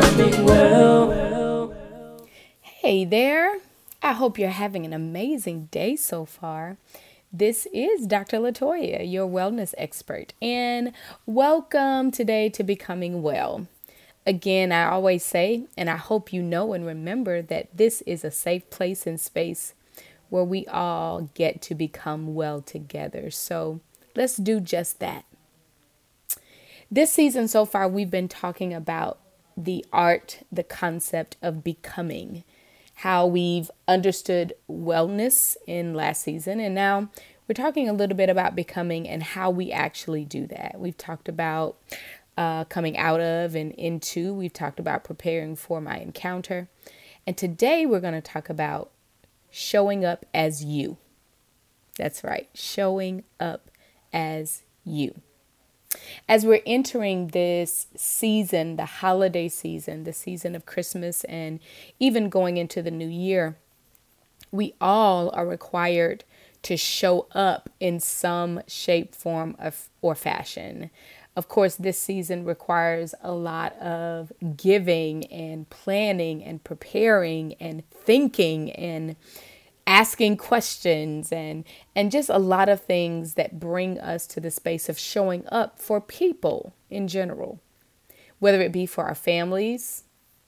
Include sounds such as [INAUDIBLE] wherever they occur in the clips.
becoming well. Hey there. I hope you're having an amazing day so far. This is Dr. Latoya, your wellness expert, and welcome today to Becoming Well. Again, I always say, and I hope you know and remember that this is a safe place and space where we all get to become well together. So let's do just that. This season so far, we've been talking about the art, the concept of becoming, how we've understood wellness in last season, and now we're talking a little bit about becoming and how we actually do that. We've talked about uh, coming out of and into, we've talked about preparing for my encounter, and today we're going to talk about showing up as you. That's right, showing up as you. As we're entering this season, the holiday season, the season of Christmas, and even going into the new year, we all are required to show up in some shape, form, of, or fashion. Of course, this season requires a lot of giving and planning and preparing and thinking and asking questions and and just a lot of things that bring us to the space of showing up for people in general. Whether it be for our families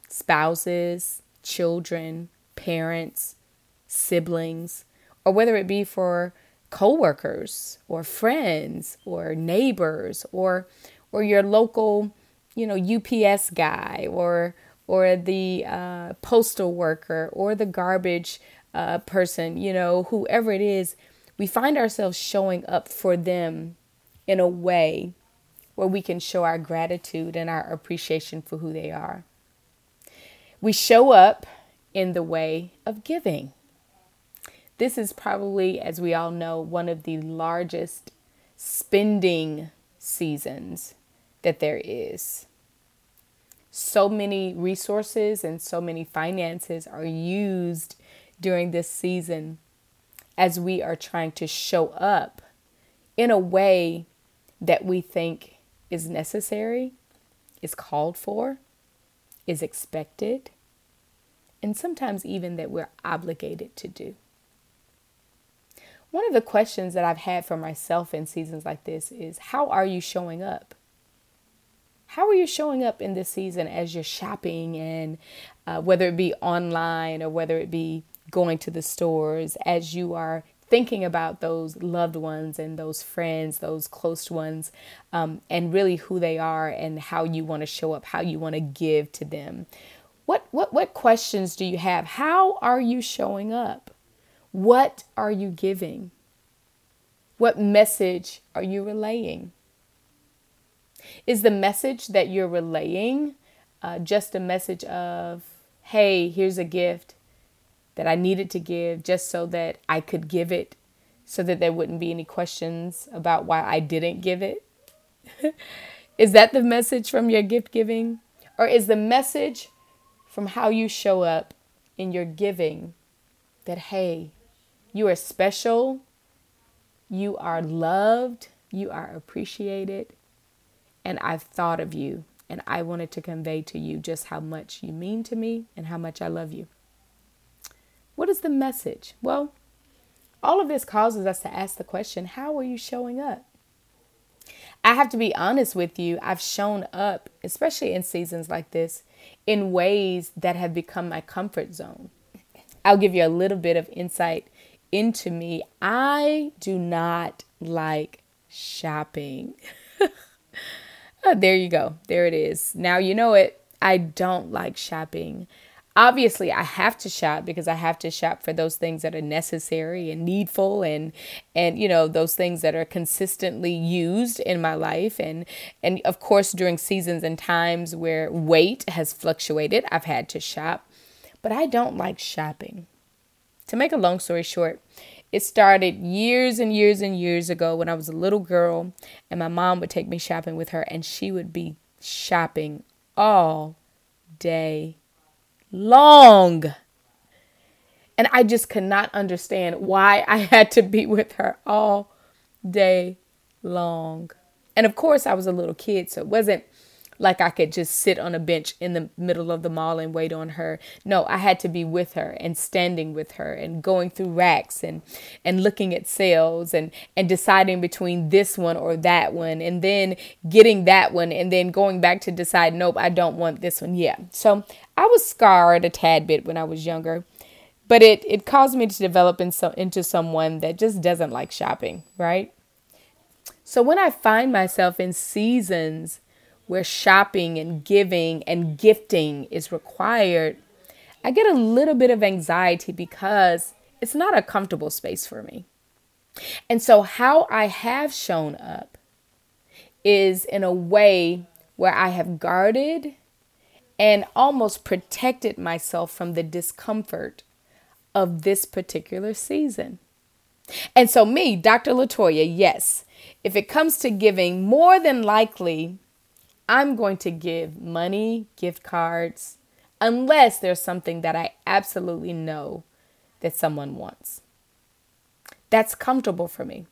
spouses children parents siblings or whether it be for coworkers or friends or neighbors or or your local you know UPS guy or or the uh, postal worker or the garbage uh, person, you know, whoever it is, we find ourselves showing up for them in a way where we can show our gratitude and our appreciation for who they are. We show up in the way of giving. This is probably, as we all know, one of the largest spending seasons that there is. So many resources and so many finances are used during this season as we are trying to show up in a way that we think is necessary, is called for, is expected, and sometimes even that we're obligated to do. One of the questions that I've had for myself in seasons like this is how are you showing up? How are you showing up in this season as you're shopping and uh, whether it be online or whether it be going to the stores, as you are thinking about those loved ones and those friends, those close ones, um, and really who they are and how you want to show up, how you want to give to them. What, what, what questions do you have? How are you showing up? What are you giving? What message are you relaying? Is the message that you're relaying uh, just a message of, hey, here's a gift, that I needed to give just so that I could give it, so that there wouldn't be any questions about why I didn't give it? [LAUGHS] is that the message from your gift giving? Or is the message from how you show up in your giving that, hey, you are special, you are loved, you are appreciated, and I've thought of you, and I wanted to convey to you just how much you mean to me and how much I love you. Is the message? Well, all of this causes us to ask the question how are you showing up? I have to be honest with you. I've shown up, especially in seasons like this, in ways that have become my comfort zone. I'll give you a little bit of insight into me. I do not like shopping. [LAUGHS] oh, there you go. There it is. Now you know it. I don't like shopping obviously I have to shop because I have to shop for those things that are necessary and needful and and you know those things that are consistently used in my life and and of course during seasons and times where weight has fluctuated I've had to shop but I don't like shopping. To make a long story short, it started years and years and years ago when I was a little girl and my mom would take me shopping with her and she would be shopping all day long. And I just could not understand why I [LAUGHS] had to be with her all day long. And of course, I was a little kid, so it wasn't like I could just sit on a bench in the middle of the mall and wait on her. No, I had to be with her and standing with her and going through racks and and looking at sales and and deciding between this one or that one and then getting that one and then going back to decide nope, I don't want this one. Yeah. So, I was scarred a tad bit when I was younger but it it caused me to develop in so, into someone that just doesn't like shopping, right? So when I find myself in seasons where shopping and giving and gifting is required, I get a little bit of anxiety because it's not a comfortable space for me. And so, how I have shown up is in a way where I have guarded and almost protected myself from the discomfort of this particular season. And so, me, Dr. Latoya, yes, if it comes to giving, more than likely, I'm going to give money, gift cards, unless there's something that I absolutely know that someone wants. That's comfortable for me.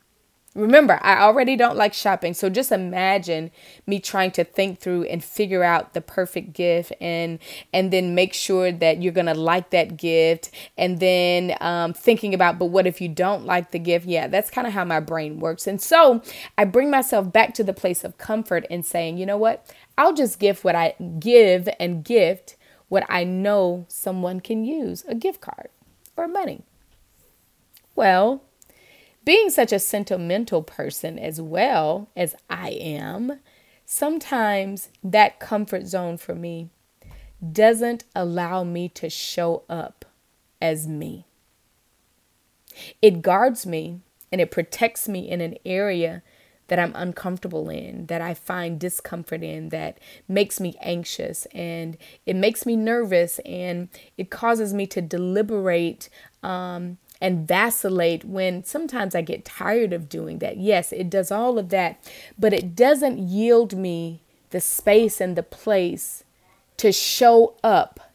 Remember, I already don't like shopping. So just imagine me trying to think through and figure out the perfect gift and and then make sure that you're going to like that gift and then um, thinking about but what if you don't like the gift? Yeah, that's kind of how my brain works. And so I bring myself back to the place of comfort and saying, "You know what? I'll just give what I give and gift what I know someone can use, a gift card or money." Well, being such a sentimental person as well as I am, sometimes that comfort zone for me doesn't allow me to show up as me. It guards me and it protects me in an area that I'm uncomfortable in, that I find discomfort in, that makes me anxious and it makes me nervous and it causes me to deliberate um, and vacillate when sometimes I get tired of doing that. Yes, it does all of that, but it doesn't yield me the space and the place to show up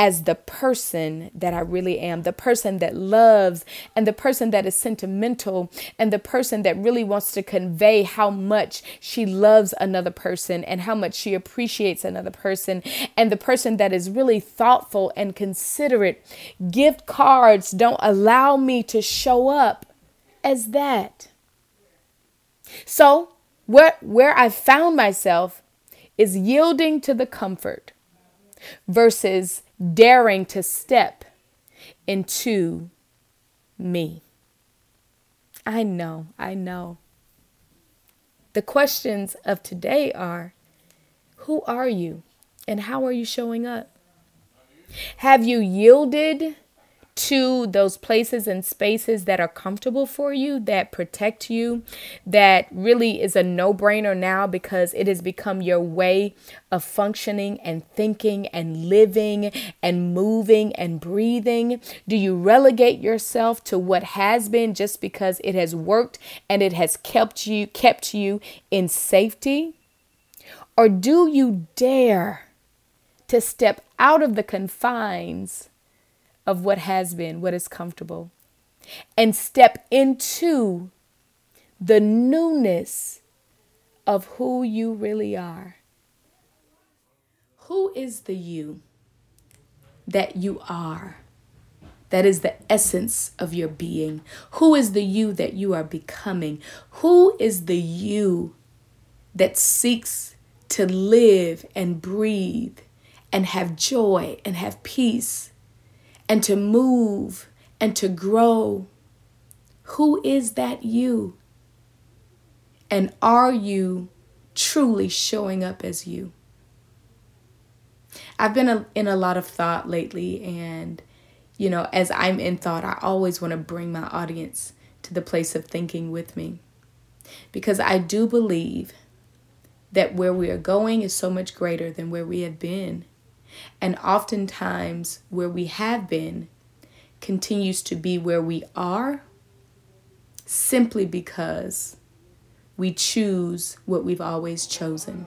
as the person that I really am, the person that loves and the person that is sentimental and the person that really wants to convey how much she loves another person and how much she appreciates another person and the person that is really thoughtful and considerate. Gift cards don't allow me to show up as that. So, where where I found myself is yielding to the comfort versus daring to step into me. I know, I know. The questions of today are Who are you and how are you showing up? Have you yielded to those places and spaces that are comfortable for you, that protect you, that really is a no brainer now because it has become your way of functioning and thinking and living and moving and breathing? Do you relegate yourself to what has been just because it has worked and it has kept you kept you in safety? Or do you dare to step out of the confines of what has been, what is comfortable, and step into the newness of who you really are. Who is the you that you are? That is the essence of your being. Who is the you that you are becoming? Who is the you that seeks to live and breathe and have joy and have peace and to move and to grow. Who is that you? And are you truly showing up as you? I've been in a lot of thought lately, and you know, as I'm in thought, I always want to bring my audience to the place of thinking with me because I do believe that where we are going is so much greater than where we have been. And oftentimes, where we have been continues to be where we are simply because we choose what we've always chosen.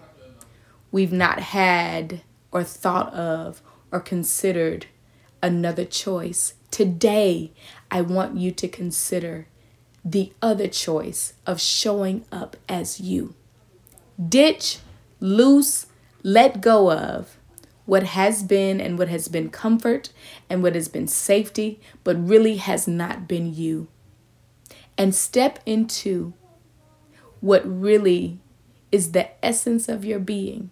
We've not had or thought of or considered another choice. Today, I want you to consider the other choice of showing up as you. Ditch loose Let go of what has been and what has been comfort and what has been safety, but really has not been you. And step into what really is the essence of your being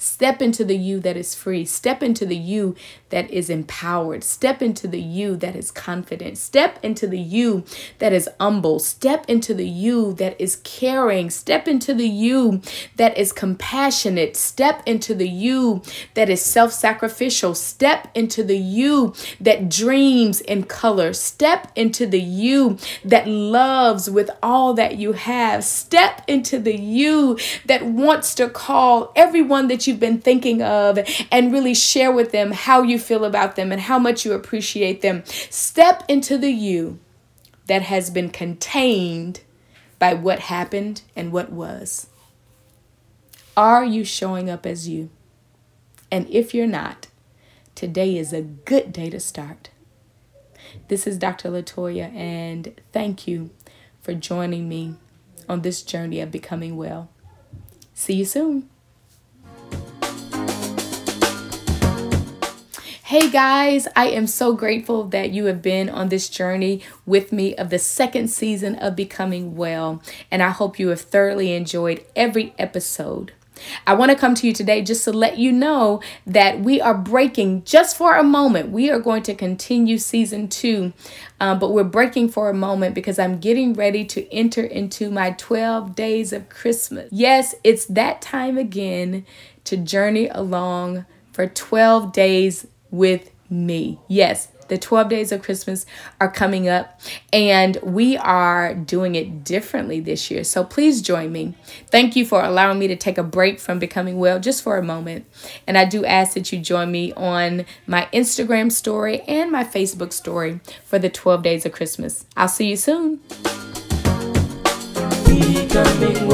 Step into the you that is free. Step into the you that is empowered. Step into the you that is confident. Step into the you that is humble. Step into the you that is caring. Step into the you that is compassionate. Step into the you that is self sacrificial. Step into the you that dreams in color. Step into the you that loves with all that you have. Step into the you that wants to call everyone that you've been thinking of and really share with them how you feel about them and how much you appreciate them. Step into the you that has been contained by what happened and what was. Are you showing up as you? And if you're not, today is a good day to start. This is Dr. Latoya, and thank you for joining me on this journey of becoming well. See you soon. Hey guys, I am so grateful that you have been on this journey with me of the second season of Becoming Well, and I hope you have thoroughly enjoyed every episode. I want to come to you today just to let you know that we are breaking just for a moment. We are going to continue season two, um, but we're breaking for a moment because I'm getting ready to enter into my 12 days of Christmas. Yes, it's that time again to journey along for 12 days with me. Yes, the 12 days of Christmas are coming up and we are doing it differently this year. So please join me. Thank you for allowing me to take a break from becoming well just for a moment. And I do ask that you join me on my Instagram story and my Facebook story for the 12 days of Christmas. I'll see you soon. Becoming